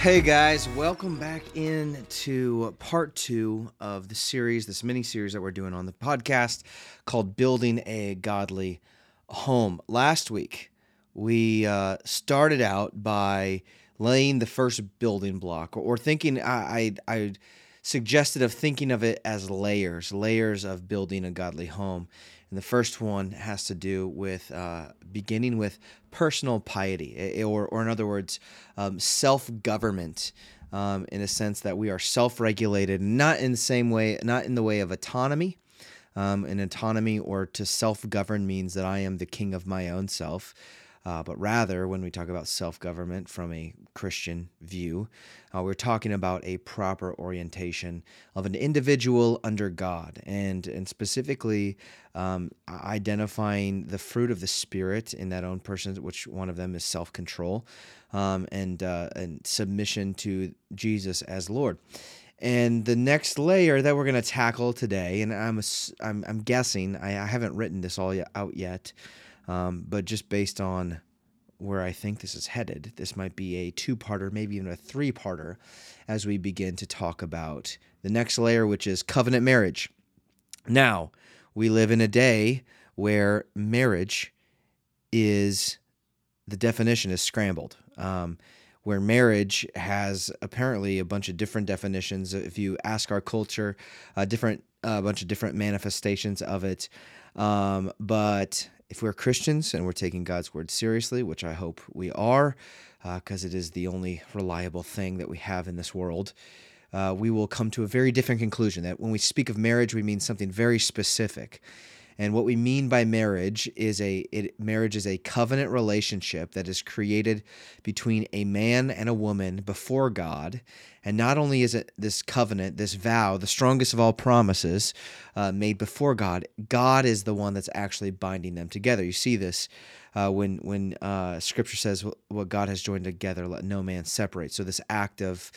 Hey guys, welcome back into part two of the series, this mini series that we're doing on the podcast called Building a Godly Home. Last week, we uh, started out by laying the first building block or, or thinking, I, I, I suggested of thinking of it as layers, layers of building a godly home. And the first one has to do with uh, beginning with personal piety, or, or in other words, um, self government. Um, in a sense that we are self-regulated, not in the same way, not in the way of autonomy. Um, autonomy or to self-govern means that I am the king of my own self. Uh, but rather, when we talk about self government from a Christian view, uh, we're talking about a proper orientation of an individual under God, and and specifically um, identifying the fruit of the Spirit in that own person, which one of them is self control, um, and uh, and submission to Jesus as Lord. And the next layer that we're going to tackle today, and I'm I'm, I'm guessing I, I haven't written this all out yet. Um, but just based on where I think this is headed, this might be a two parter, maybe even a three parter, as we begin to talk about the next layer, which is covenant marriage. Now, we live in a day where marriage is the definition is scrambled. Um, where marriage has apparently a bunch of different definitions. If you ask our culture, a different a bunch of different manifestations of it. Um, but if we're Christians and we're taking God's word seriously, which I hope we are, because uh, it is the only reliable thing that we have in this world, uh, we will come to a very different conclusion that when we speak of marriage, we mean something very specific. And what we mean by marriage is a it, marriage is a covenant relationship that is created between a man and a woman before God. And not only is it this covenant, this vow, the strongest of all promises uh, made before God, God is the one that's actually binding them together. You see this uh, when when uh, Scripture says, "What God has joined together, let no man separate." So this act of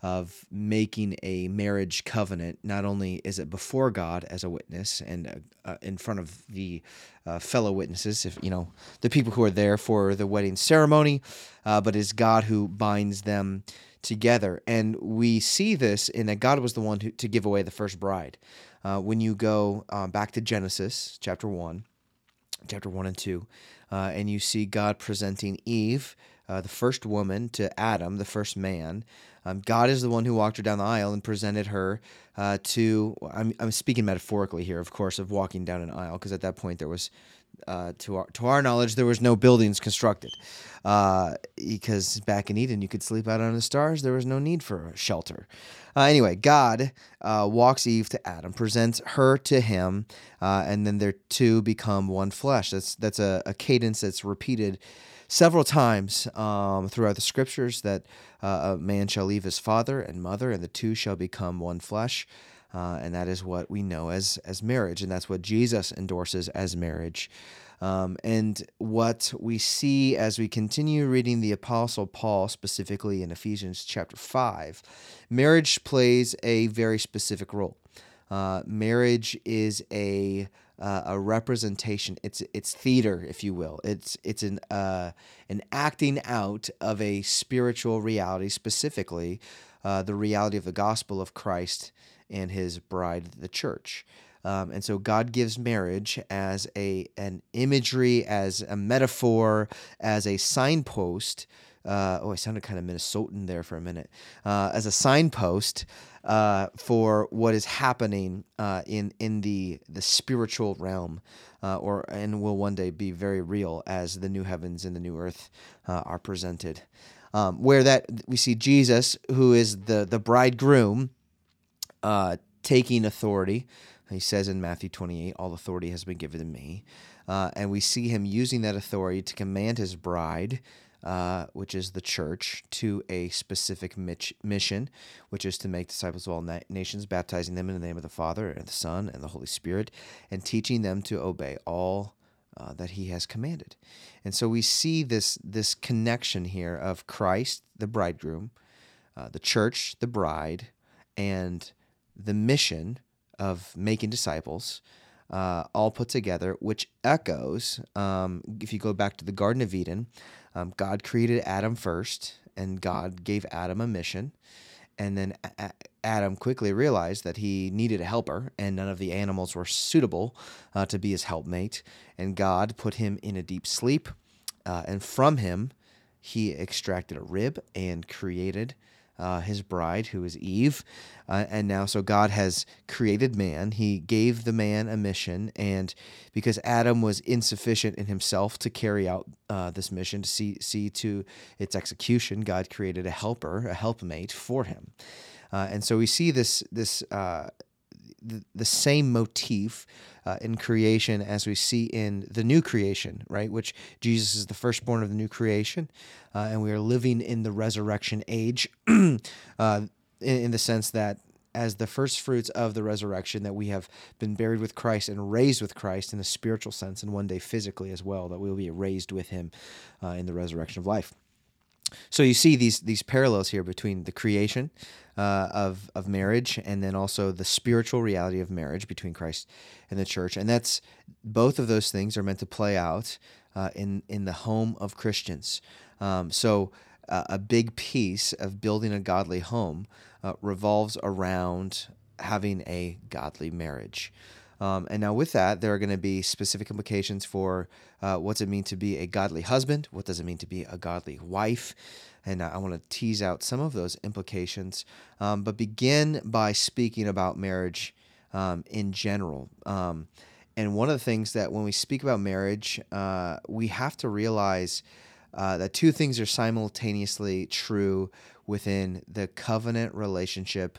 of making a marriage covenant. Not only is it before God as a witness and uh, in front of the uh, fellow witnesses, if you know the people who are there for the wedding ceremony, uh, but is God who binds them together. And we see this in that God was the one who, to give away the first bride. Uh, when you go uh, back to Genesis chapter one, chapter one and two, uh, and you see God presenting Eve. Uh, the first woman to Adam, the first man, um, God is the one who walked her down the aisle and presented her uh, to. I'm, I'm speaking metaphorically here, of course, of walking down an aisle, because at that point there was, uh, to our to our knowledge, there was no buildings constructed, uh, because back in Eden you could sleep out on the stars. There was no need for shelter. Uh, anyway, God uh, walks Eve to Adam, presents her to him, and then their two become one flesh. That's that's a, a cadence that's repeated several times um, throughout the scriptures that uh, a man shall leave his father and mother, and the two shall become one flesh. Uh, and that is what we know as as marriage, and that's what Jesus endorses as marriage. Um, and what we see as we continue reading the Apostle Paul, specifically in Ephesians chapter 5, marriage plays a very specific role. Uh, marriage is a uh, a representation. It's it's theater, if you will. It's it's an uh, an acting out of a spiritual reality, specifically uh, the reality of the gospel of Christ and His bride, the church. Um, and so God gives marriage as a an imagery, as a metaphor, as a signpost uh, oh, I sounded kind of Minnesotan there for a minute, uh, as a signpost uh, for what is happening uh, in in the the spiritual realm, uh, or and will one day be very real as the new heavens and the new earth uh, are presented. Um, where that we see Jesus, who is the the bridegroom, taking authority. He says in Matthew 28, All authority has been given to me. and we see him using that authority to command his bride uh, which is the church, to a specific mich- mission, which is to make disciples of all na- nations, baptizing them in the name of the Father and the Son and the Holy Spirit, and teaching them to obey all uh, that He has commanded. And so we see this this connection here of Christ, the bridegroom, uh, the church, the bride, and the mission of making disciples. Uh, all put together, which echoes, um, if you go back to the Garden of Eden, um, God created Adam first, and God gave Adam a mission. And then a- Adam quickly realized that he needed a helper, and none of the animals were suitable uh, to be his helpmate. And God put him in a deep sleep, uh, and from him, he extracted a rib and created uh, his bride, who is Eve. Uh, and now, so God has created man. He gave the man a mission. And because Adam was insufficient in himself to carry out uh, this mission, to see, see to its execution, God created a helper, a helpmate for him. Uh, and so we see this, this uh, the, same motif uh, in creation as we see in the new creation, right? Which Jesus is the firstborn of the new creation, uh, and we are living in the resurrection age, uh, in, in the sense that as the first fruits of the resurrection that we have been buried with Christ and raised with Christ in a spiritual sense, and one day physically as well, that we will be raised with Him uh, in the resurrection of life. So you see these these parallels here between the creation uh, of of marriage and then also the spiritual reality of marriage between Christ and the church, and that's both of those things are meant to play out uh, in in the home of Christians. Um, so uh, a big piece of building a godly home uh, revolves around having a godly marriage. Um, and now, with that, there are going to be specific implications for uh, what's it mean to be a godly husband? What does it mean to be a godly wife? And I want to tease out some of those implications, um, but begin by speaking about marriage um, in general. Um, and one of the things that when we speak about marriage, uh, we have to realize uh, that two things are simultaneously true within the covenant relationship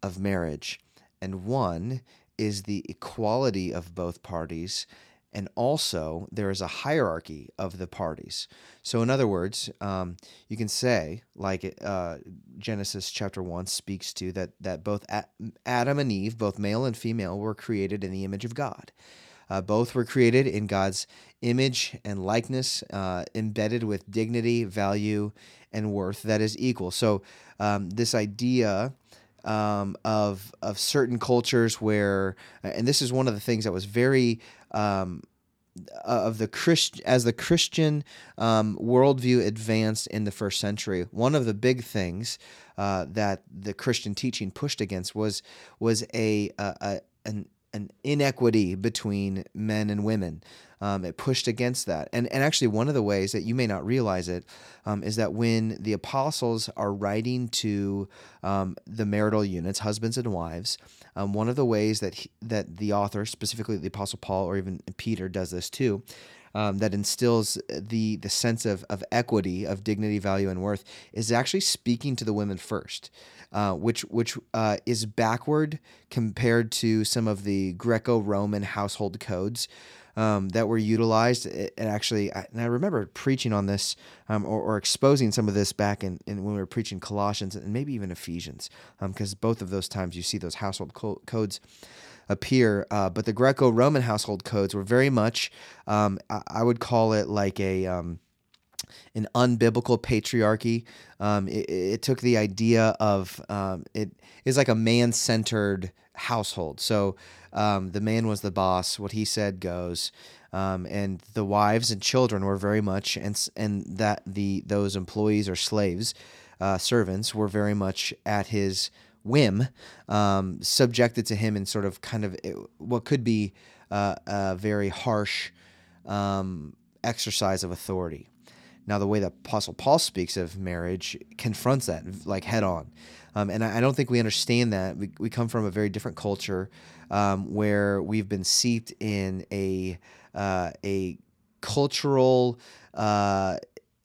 of marriage. And one is the equality of both parties, and also there is a hierarchy of the parties. So, in other words, um, you can say, like uh, Genesis chapter one speaks to, that that both Adam and Eve, both male and female, were created in the image of God. Uh, both were created in God's image and likeness, uh, embedded with dignity, value, and worth that is equal. So, um, this idea um, of of certain cultures where, and this is one of the things that was very um, of the Christ as the Christian um, worldview advanced in the first century. One of the big things uh, that the Christian teaching pushed against was was a, a, a an an inequity between men and women. Um, it pushed against that. And, and actually, one of the ways that you may not realize it um, is that when the apostles are writing to um, the marital units, husbands and wives, um, one of the ways that, he, that the author, specifically the apostle Paul or even Peter, does this too, um, that instills the the sense of, of equity, of dignity, value, and worth, is actually speaking to the women first, uh, which which uh, is backward compared to some of the Greco-Roman household codes. Um, that were utilized. It, it actually, I, and I remember preaching on this um, or, or, exposing some of this back in, in, when we were preaching Colossians and maybe even Ephesians, because um, both of those times you see those household co- codes appear. Uh, but the Greco Roman household codes were very much, um, I, I, would call it like a. Um, an unbiblical patriarchy. Um, it, it, took the idea of um, it is like a man centered household. So um, the man was the boss. What he said goes. Um, and the wives and children were very much and and that the those employees or slaves, uh, servants were very much at his whim, um, subjected to him in sort of kind of eh, what could be uh, a very harsh um, exercise of authority. Now, the way that Apostle Paul speaks of marriage confronts that like head on. Um, and I, I, don't think we understand that. We, we come from a very different culture um, where we've been seeped in a, uh, a cultural uh,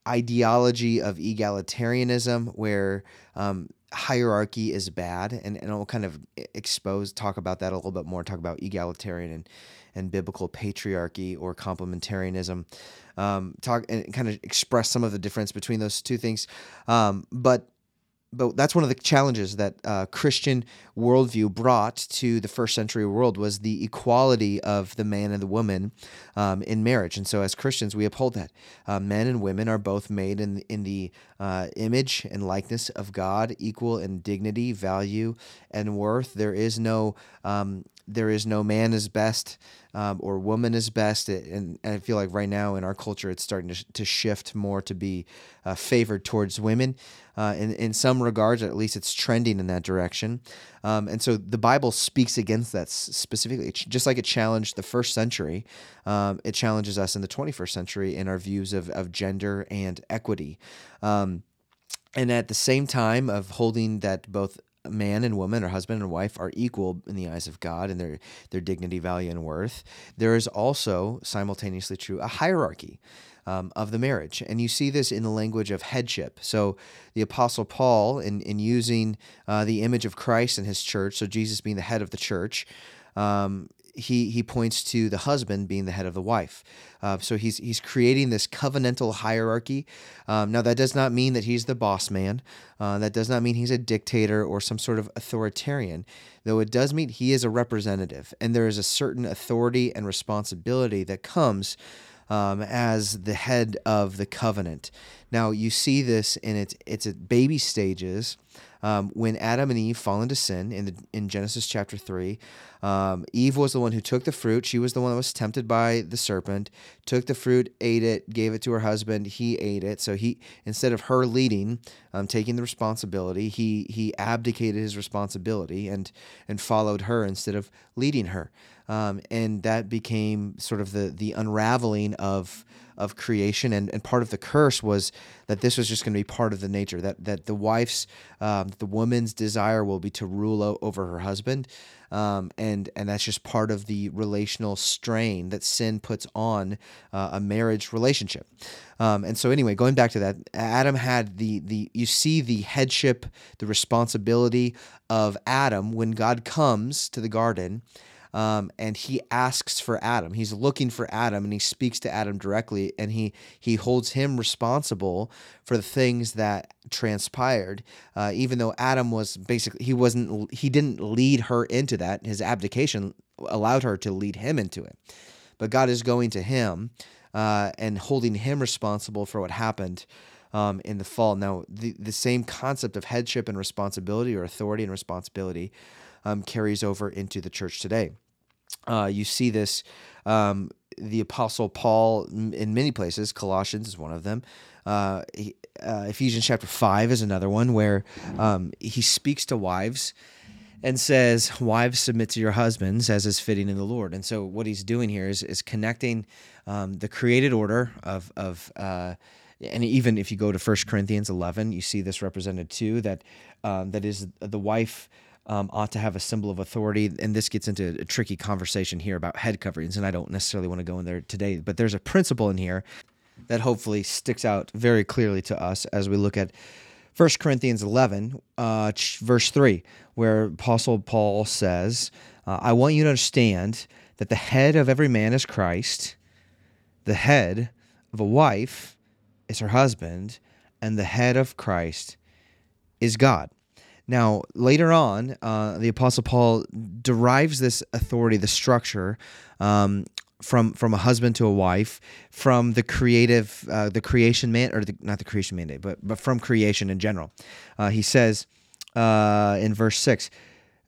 ideology of egalitarianism where um, hierarchy is bad. And, and I'll kind of expose, talk about that a little bit more, talk about egalitarian and, and biblical patriarchy or complementarianism. Um, talk and kind of express some of the difference between those two things. Um, but but that's one of the challenges that uh, Christian worldview brought to the first century world was the equality of the man and the woman um, in marriage. And so, as Christians, we uphold that uh, men and women are both made in in the uh, image and likeness of God, equal in dignity, value, and worth. There is no um, there is no man is best um, or woman is best. And, and, I feel like right now in our culture, it's starting to, to shift more to be uh, favored towards women. Uh, in, in some regards, at least it's trending in that direction. Um, and so the Bible speaks against that specifically, just like it challenged the first century, um, it challenges us in the 21st century in our views of, of gender and equity. Um, and at the same time of holding that both man and woman or husband and wife are equal in the eyes of God and their their dignity, value, and worth, there is also simultaneously true a hierarchy. Um, of the marriage. And you see this in the language of headship. So the Apostle Paul, in, in using uh, the image of Christ and his church, so Jesus being the head of the church, um, he he points to the husband being the head of the wife. Uh, so he's he's creating this covenantal hierarchy. Um, now that does not mean that he's the boss man. Uh, that does not mean he's a dictator or some sort of authoritarian. Though it does mean he is a representative, and there is a certain authority and responsibility that comes. Um, as the head of the covenant. Now you see this in its its baby stages um, when Adam and Eve fall into sin in the, in Genesis chapter three. Um, Eve was the one who took the fruit. She was the one that was tempted by the serpent. Took the fruit, ate it, gave it to her husband. He ate it. So he instead of her leading, um, taking the responsibility, he he abdicated his responsibility and and followed her instead of leading her. Um, and that became sort of the the unraveling of of creation. And, and part of the curse was that this was just going to be part of the nature that that the wife's um, the woman's desire will be to rule o- over her husband. Um, and and that's just part of the relational strain that sin puts on uh, a marriage relationship. Um, and so anyway going back to that adam had the the you see the headship the responsibility of adam when god comes to the garden um, and he asks for Adam. He's looking for Adam, and he speaks to Adam directly, and he he holds him responsible for the things that transpired. Uh, even though Adam was basically he wasn't he didn't lead her into that. His abdication allowed her to lead him into it. But God is going to him uh, and holding him responsible for what happened. Um, in the fall. Now, the, the same concept of headship and responsibility or authority and responsibility um, carries over into the church today. Uh, you see this, um, the Apostle Paul in many places, Colossians is one of them. Uh, he, uh, Ephesians chapter 5 is another one where um, he speaks to wives and says, Wives, submit to your husbands as is fitting in the Lord. And so, what he's doing here is, is connecting um, the created order of, of uh, and even if you go to 1 Corinthians 11, you see this represented too, that, um, that is the wife um, ought to have a symbol of authority. And this gets into a tricky conversation here about head coverings, and I don't necessarily want to go in there today, but there's a principle in here that hopefully sticks out very clearly to us as we look at 1 Corinthians 11, uh, verse 3, where Apostle Paul says, uh, I want you to understand that the head of every man is Christ, the head of a wife is her husband, and the head of Christ is God. Now, later on, uh, the Apostle Paul derives this authority, the structure, um, from from a husband to a wife, from the creative, uh, the creation man, or the, not the creation mandate, but but from creation in general. Uh, he says uh, in verse six,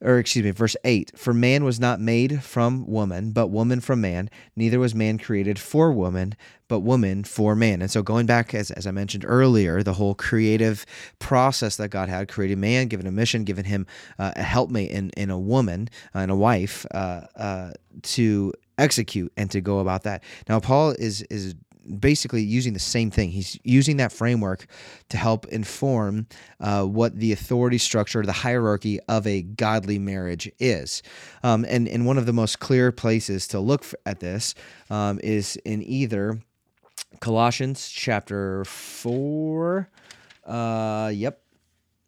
or excuse me, verse 8 For man was not made from woman, but woman from man. Neither was man created for woman, but woman for man. And so, going back, as, as I mentioned earlier, the whole creative process that God had created man, given a mission, given him uh, a helpmate in, in a woman uh, and a wife uh, uh, to execute and to go about that. Now, Paul is, is basically using the same thing. He's using that framework to help inform uh, what the authority structure, the hierarchy of a godly marriage is. Um, and, and one of the most clear places to look at this um, is in either Colossians chapter 4, uh, yep,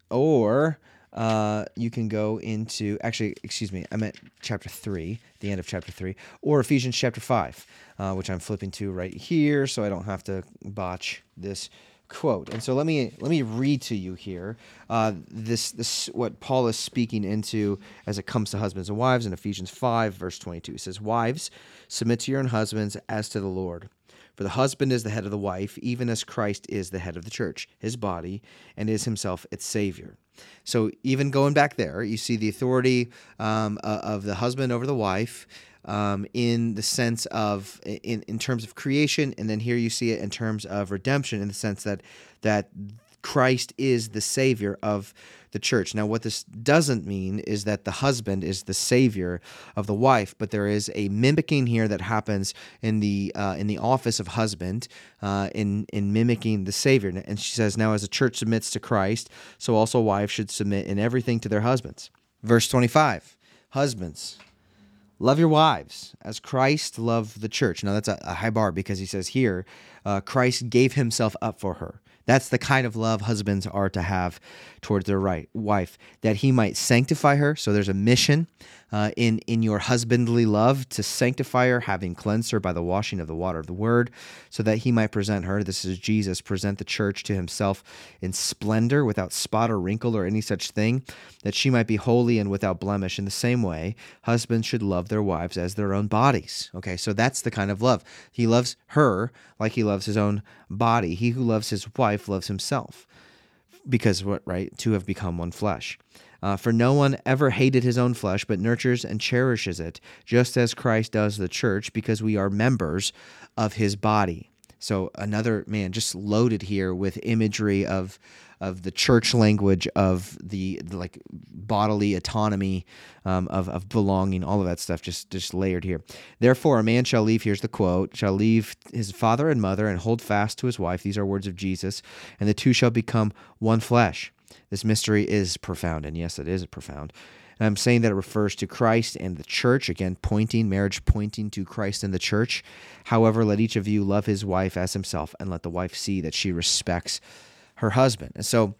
or uh, you can go into actually, excuse me, I meant chapter three, the end of chapter three, or Ephesians chapter five, uh, which I'm flipping to right here, so I don't have to botch this quote. And so let me let me read to you here uh, this this what Paul is speaking into as it comes to husbands and wives in Ephesians five verse twenty two. He says, "Wives, submit to your own husbands as to the Lord." For the husband is the head of the wife, even as Christ is the head of the church, his body, and is himself its Savior. So, even going back there, you see the authority um, of the husband over the wife. Um, in the sense of in, in terms of creation and then here you see it in terms of redemption in the sense that that Christ is the savior of the church. Now, what this doesn't mean is that the husband is the savior of the wife, but there is a mimicking here that happens in the uh, in the office of husband uh, in in mimicking the savior. And she says, "Now, as the church submits to Christ, so also wives should submit in everything to their husbands." Verse twenty-five: Husbands. Love your wives as Christ loved the church. Now, that's a, a high bar because he says here, uh, Christ gave himself up for her. That's the kind of love husbands are to have towards their right wife, that he might sanctify her. So there's a mission uh, in in your husbandly love to sanctify her, having cleansed her by the washing of the water of the word, so that he might present her. This is Jesus present the church to himself in splendor, without spot or wrinkle or any such thing, that she might be holy and without blemish. In the same way, husbands should love their wives as their own bodies. Okay, so that's the kind of love he loves her like he loves his own body. He who loves his wife loves himself because what right? Two have become one flesh. Uh, for no one ever hated his own flesh but nurtures and cherishes it just as christ does the church because we are members of his body so another man just loaded here with imagery of of the church language of the, the like bodily autonomy um, of, of belonging all of that stuff just just layered here. Therefore a man shall leave here's the quote shall leave his father and mother and hold fast to his wife. These are words of jesus. And the two shall become one flesh. This mystery is profound and yes it is profound I'm saying that it refers to Christ and the church, again, pointing, marriage pointing to Christ and the church. However, let each of you love his wife as himself, and let the wife see that she respects her husband. And so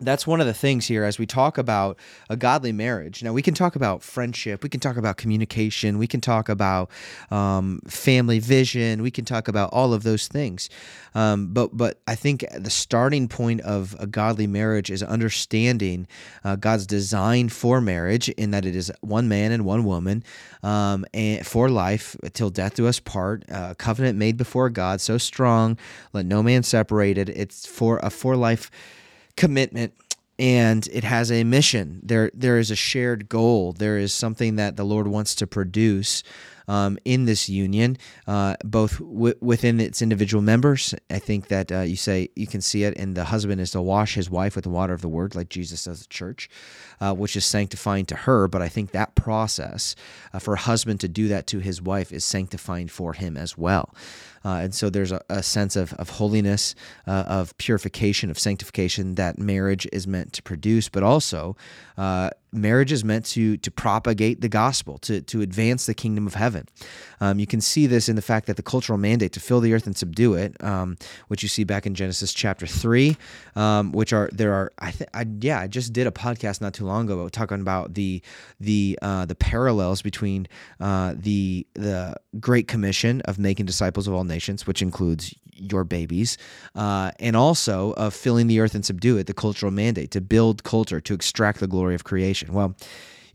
that's one of the things here as we talk about a godly marriage. Now, we can talk about friendship, we can talk about communication, we can talk about um, family vision, we can talk about all of those things. Um, but, but I think the starting point of a godly marriage is understanding uh, God's design for marriage, in that it is one man and one woman um, and for life till death do us part. A covenant made before God, so strong, let no man separate it. It's for a for life commitment and it has a mission. There, there is a shared goal. There is something that the Lord wants to produce um, in this union, uh, both w- within its individual members. I think that uh, you say you can see it and the husband is to wash his wife with the water of the word, like Jesus does the church, uh, which is sanctifying to her. But I think that process uh, for a husband to do that to his wife is sanctifying for him as well. Uh, and so there's a, a, sense of, of holiness, uh, of purification, of sanctification that marriage is meant to produce, but also uh, marriage is meant to to propagate the gospel, to to advance the kingdom of heaven. Um, you can see this in the fact that the cultural mandate to fill the earth and subdue it, um, which you see back in Genesis chapter three, um, which are there are I think yeah I just did a podcast not too long ago talking about the the uh, the parallels between uh, the the Great Commission of making disciples of all nations, which includes your babies, uh, and also of filling the earth and subdue it, the cultural mandate to build culture, to extract the glory of creation. Well,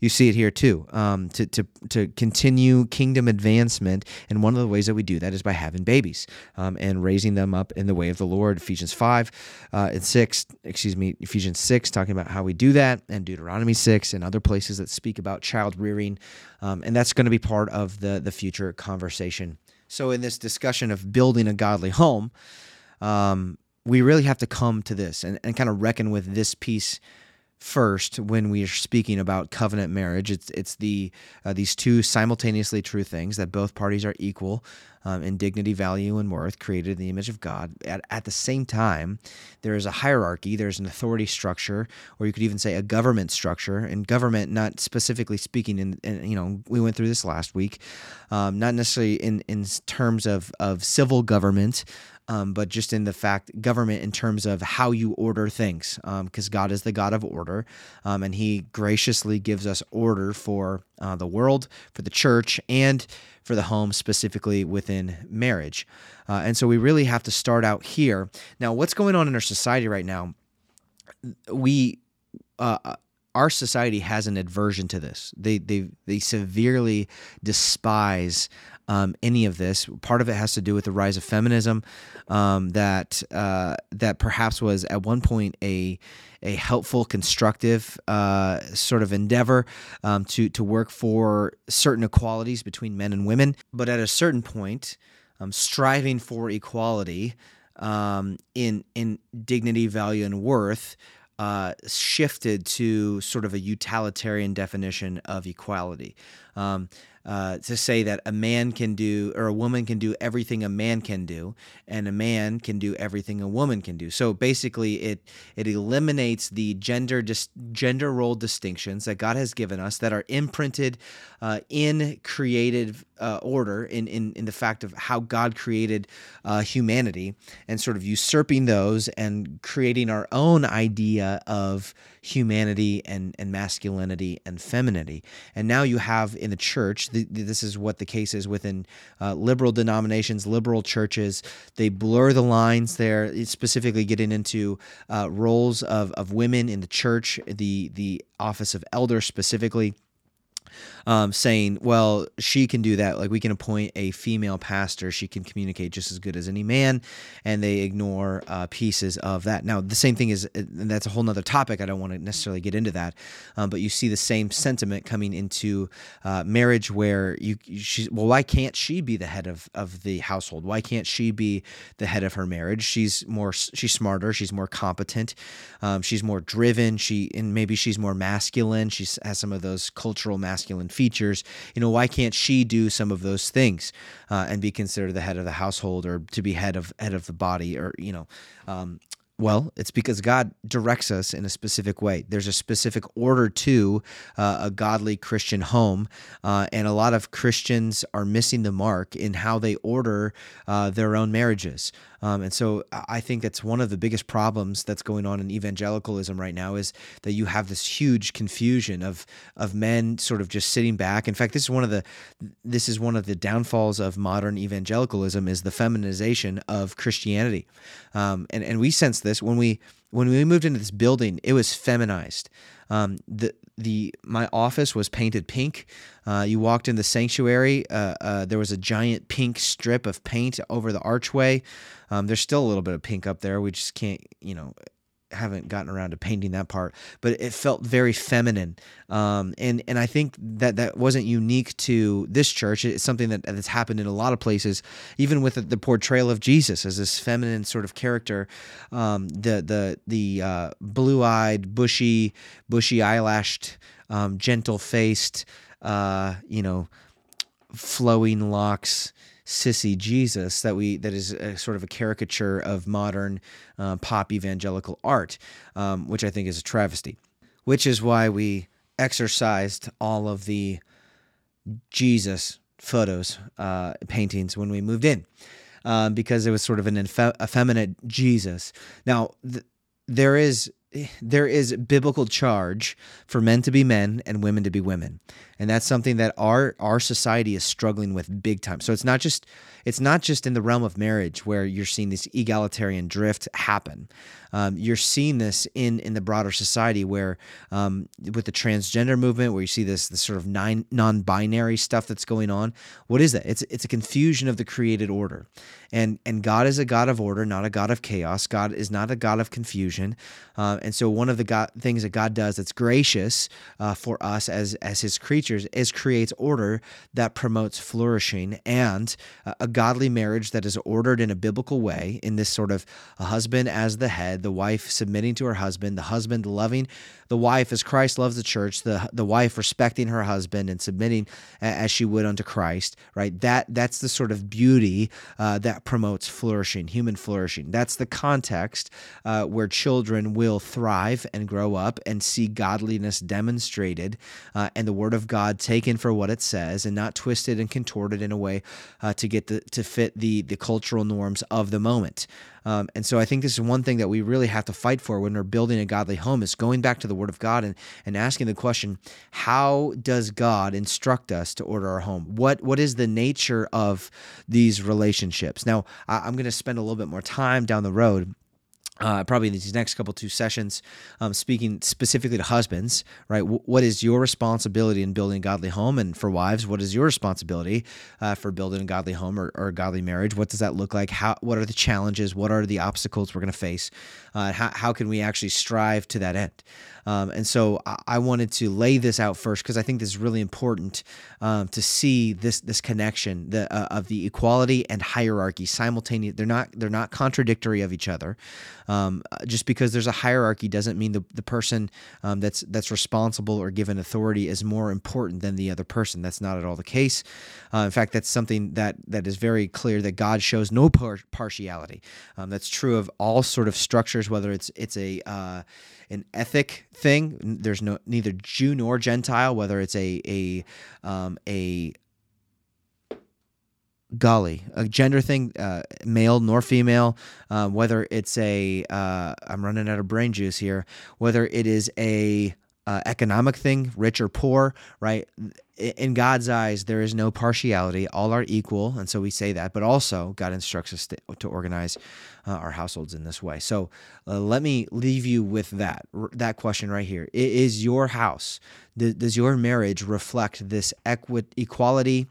you see it here too. Um, to, to, to continue kingdom advancement, and one of the ways that we do that is by having babies um, and raising them up in the way of the Lord. Ephesians 5 uh, and 6, excuse me, Ephesians 6, talking about how we do that, and Deuteronomy 6 and other places that speak about child rearing. Um, and that's going to be part of the, the future conversation so, in this discussion of building a godly home, um, we really have to come to this and, and kind of reckon with this piece first when we are speaking about covenant marriage. It's it's the uh, these two simultaneously true things that both parties are equal um, in dignity, value, and worth, created in the image of God. At, at the same time, there is a hierarchy. There's an authority structure, or you could even say a government structure. And government, not specifically speaking, in, in you know, we went through this last week, um, not necessarily in in terms of of civil government um, but just in the fact government in terms of how you order things, because um, God is the God of order, um, and He graciously gives us order for uh, the world, for the church, and for the home, specifically within marriage. Uh, and so we really have to start out here. Now, what's going on in our society right now? We uh, our society has an aversion to this. They they they severely despise um, any of this. Part of it has to do with the rise of feminism, um, that uh, that perhaps was at one point a a helpful, constructive uh, sort of endeavor um, to to work for certain equalities between men and women. But at a certain point, um, striving for equality um, in in dignity, value, and worth uh, shifted to sort of a utilitarian definition of equality. Um, uh, to say that a man can do or a woman can do everything a man can do, and a man can do everything a woman can do. So basically, it it eliminates the gender dis- gender role distinctions that God has given us that are imprinted uh, in created uh, order in, in in the fact of how God created uh, humanity, and sort of usurping those and creating our own idea of humanity and, and masculinity and femininity. And now you have in the church, the, this is what the case is within uh, liberal denominations, liberal churches. They blur the lines there, specifically getting into uh, roles of, of women in the church, the, the office of elder specifically um, saying, well, she can do that. Like we can appoint a female pastor. She can communicate just as good as any man. And they ignore uh, pieces of that. Now, the same thing is, and that's a whole nother topic. I don't want to necessarily get into that. Um, but you see the same sentiment coming into uh, marriage where you, she's, well, why can't she be the head of, of the household? Why can't she be the head of her marriage? She's more, she's smarter. She's more competent. Um, she's more driven. She, and maybe she's more masculine. She has some of those cultural masculine features. You know, why can't she do some of those things uh, and be considered the head of the household or to be head of head of the body or you know, um, well, it's because God directs us in a specific way. There's a specific order to uh, a godly Christian home, uh, and a lot of Christians are missing the mark in how they order uh, their own marriages. Um, and so I think that's one of the biggest problems that's going on in evangelicalism right now is that you have this huge confusion of of men sort of just sitting back. In fact, this is one of the this is one of the downfalls of modern evangelicalism is the feminization of Christianity, um, and and we sense this when we when we moved into this building, it was feminized. Um, the the my office was painted pink. Uh, you walked in the sanctuary. Uh, uh, there was a giant pink strip of paint over the archway. Um, there's still a little bit of pink up there. We just can't, you know, haven't gotten around to painting that part, but it felt very feminine. Um, and and I think that that wasn't unique to this church. It's something that that's happened in a lot of places, even with the, portrayal of Jesus as this feminine sort of character. Um, the the the uh, blue eyed, bushy, bushy eyelashed, um, gentle faced, uh, you know, flowing locks sissy Jesus that we that is sort of a caricature of modern uh, pop evangelical art, um, which I think is a travesty. Which is why we exorcised all of the Jesus photos, uh, paintings when we moved in, um, because it was sort of an effeminate Jesus. Now, th- there is there is biblical charge for men to be men and women to be women and that's something that our our society is struggling with big time. So it's not just it's not just in the realm of marriage where you're seeing this egalitarian drift happen. Um, you're seeing this in in the broader society where um, with the transgender movement where you see this this sort of non-binary stuff that's going on. What is that? It's it's a confusion of the created order. And and God is a God of order not a God of chaos. God is not a God of confusion. Uh, and so one of the God, things that God does that's gracious uh, for us as as his creatures is creates order that promotes flourishing and a godly marriage that is ordered in a biblical way in this sort of a husband as the head, the wife submitting to her husband, the husband loving the wife as Christ loves the church, the the wife respecting her husband and submitting as she would unto Christ, right? That that's the sort of beauty uh, that promotes flourishing, human flourishing. That's the context uh, where children will thrive and grow up and see godliness demonstrated uh, and the Word of God taken for what it says and not twisted and contorted in a way uh, to get the to fit the the cultural norms of the moment. Um, and so I think this is one thing that we really have to fight for when we're building a godly home is going back to the Word of God and, and asking the question, how does God instruct us to order our home? What what is the nature of these relationships? Now, I, I'm going to spend a little bit more time down the road uh, probably these next couple two sessions, um, speaking specifically to husbands, right? W- what is your responsibility in building a godly home? And for wives, what is your responsibility uh, for building a godly home or, or, a godly marriage? What does that look like? How, what are the challenges? What are the obstacles we're going to face? Uh, how, how can we actually strive to that end? Um, and so I, wanted to lay this out first because I think this is really important um, to see this this connection the, uh, of the equality and hierarchy simultaneous. They're not they're not contradictory of each other. Um, just because there's a hierarchy doesn't mean the, the person um, that's that's responsible or given authority is more important than the other person. That's not at all the case. Uh, in fact, that's something that that is very clear that God shows no par- partiality. Um, that's true of all sort of structures, whether it's it's a uh, an ethic thing. There's no neither Jew nor Gentile, whether it's a a um, a golly a gender thing uh, male nor female uh, whether it's a am uh, running out of brain juice here whether it is a uh, economic thing, rich or poor, right? In God's eyes, there is no partiality. All are equal. And so we say that. But also, God instructs us to, to organize uh, our households in this way. So uh, let me leave you with that, that question right here. Is your house, does your marriage reflect this equi- equality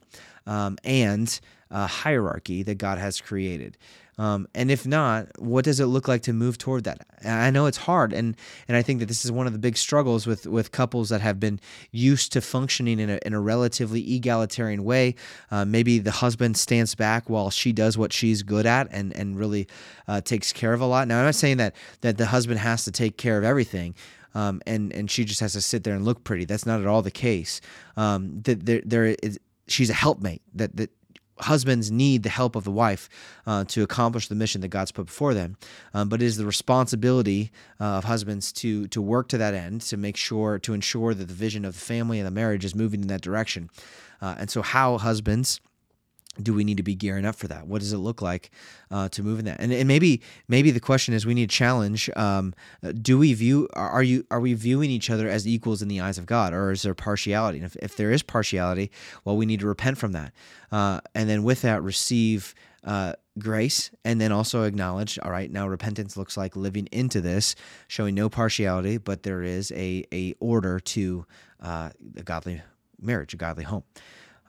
um, and uh, hierarchy that God has created? Um, and if not, what does it look like to move toward that? I know it's hard, and and I think that this is one of the big struggles with with couples that have been used to functioning in a in a relatively egalitarian way. Uh, maybe the husband stands back while she does what she's good at, and and really uh, takes care of a lot. Now, I'm not saying that that the husband has to take care of everything. Um, and and she just has to sit there and look pretty. That's not at all the case. Um, that there, there is she's a helpmate. That that husbands need the help of the wife uh, to accomplish the mission that God's put before them. Um, but it is the responsibility uh, of husbands to to work to that end, to make sure to ensure that the vision of the family and the marriage is moving in that direction. Uh, and so, how husbands do we need to be gearing up for that? What does it look like uh, to move in that? And, and maybe maybe the question is we need to challenge: um, Do we view are you are we viewing each other as equals in the eyes of God, or is there partiality? And if, if there is partiality, well, we need to repent from that, uh, and then with that receive. Uh, grace and then also acknowledge all right now repentance looks like living into this showing no partiality but there is a a order to uh, a godly marriage a godly home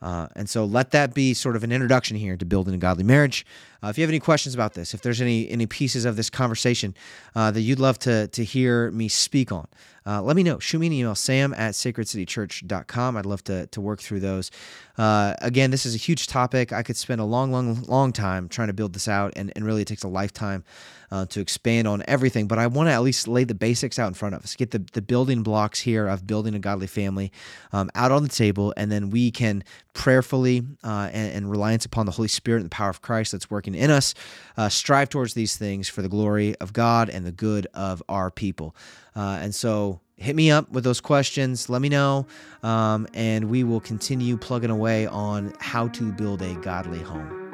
uh, and so let that be sort of an introduction here to building a godly marriage. Uh, if you have any questions about this, if there's any any pieces of this conversation uh, that you'd love to to hear me speak on, uh, let me know. Shoot me an email, sam at sacredcitychurch.com. I'd love to, to work through those. Uh, again, this is a huge topic. I could spend a long, long, long time trying to build this out, and, and really it takes a lifetime uh, to expand on everything. But I want to at least lay the basics out in front of us, get the, the building blocks here of building a godly family um, out on the table, and then we can prayerfully uh, and, and, reliance upon the Holy Spirit and the power of Christ that's working in us uh, strive towards these things for the glory of God and the good of our people. Uh, and so hit me up with those questions. Let me know. Um, and we will continue plugging away on how to build a godly home.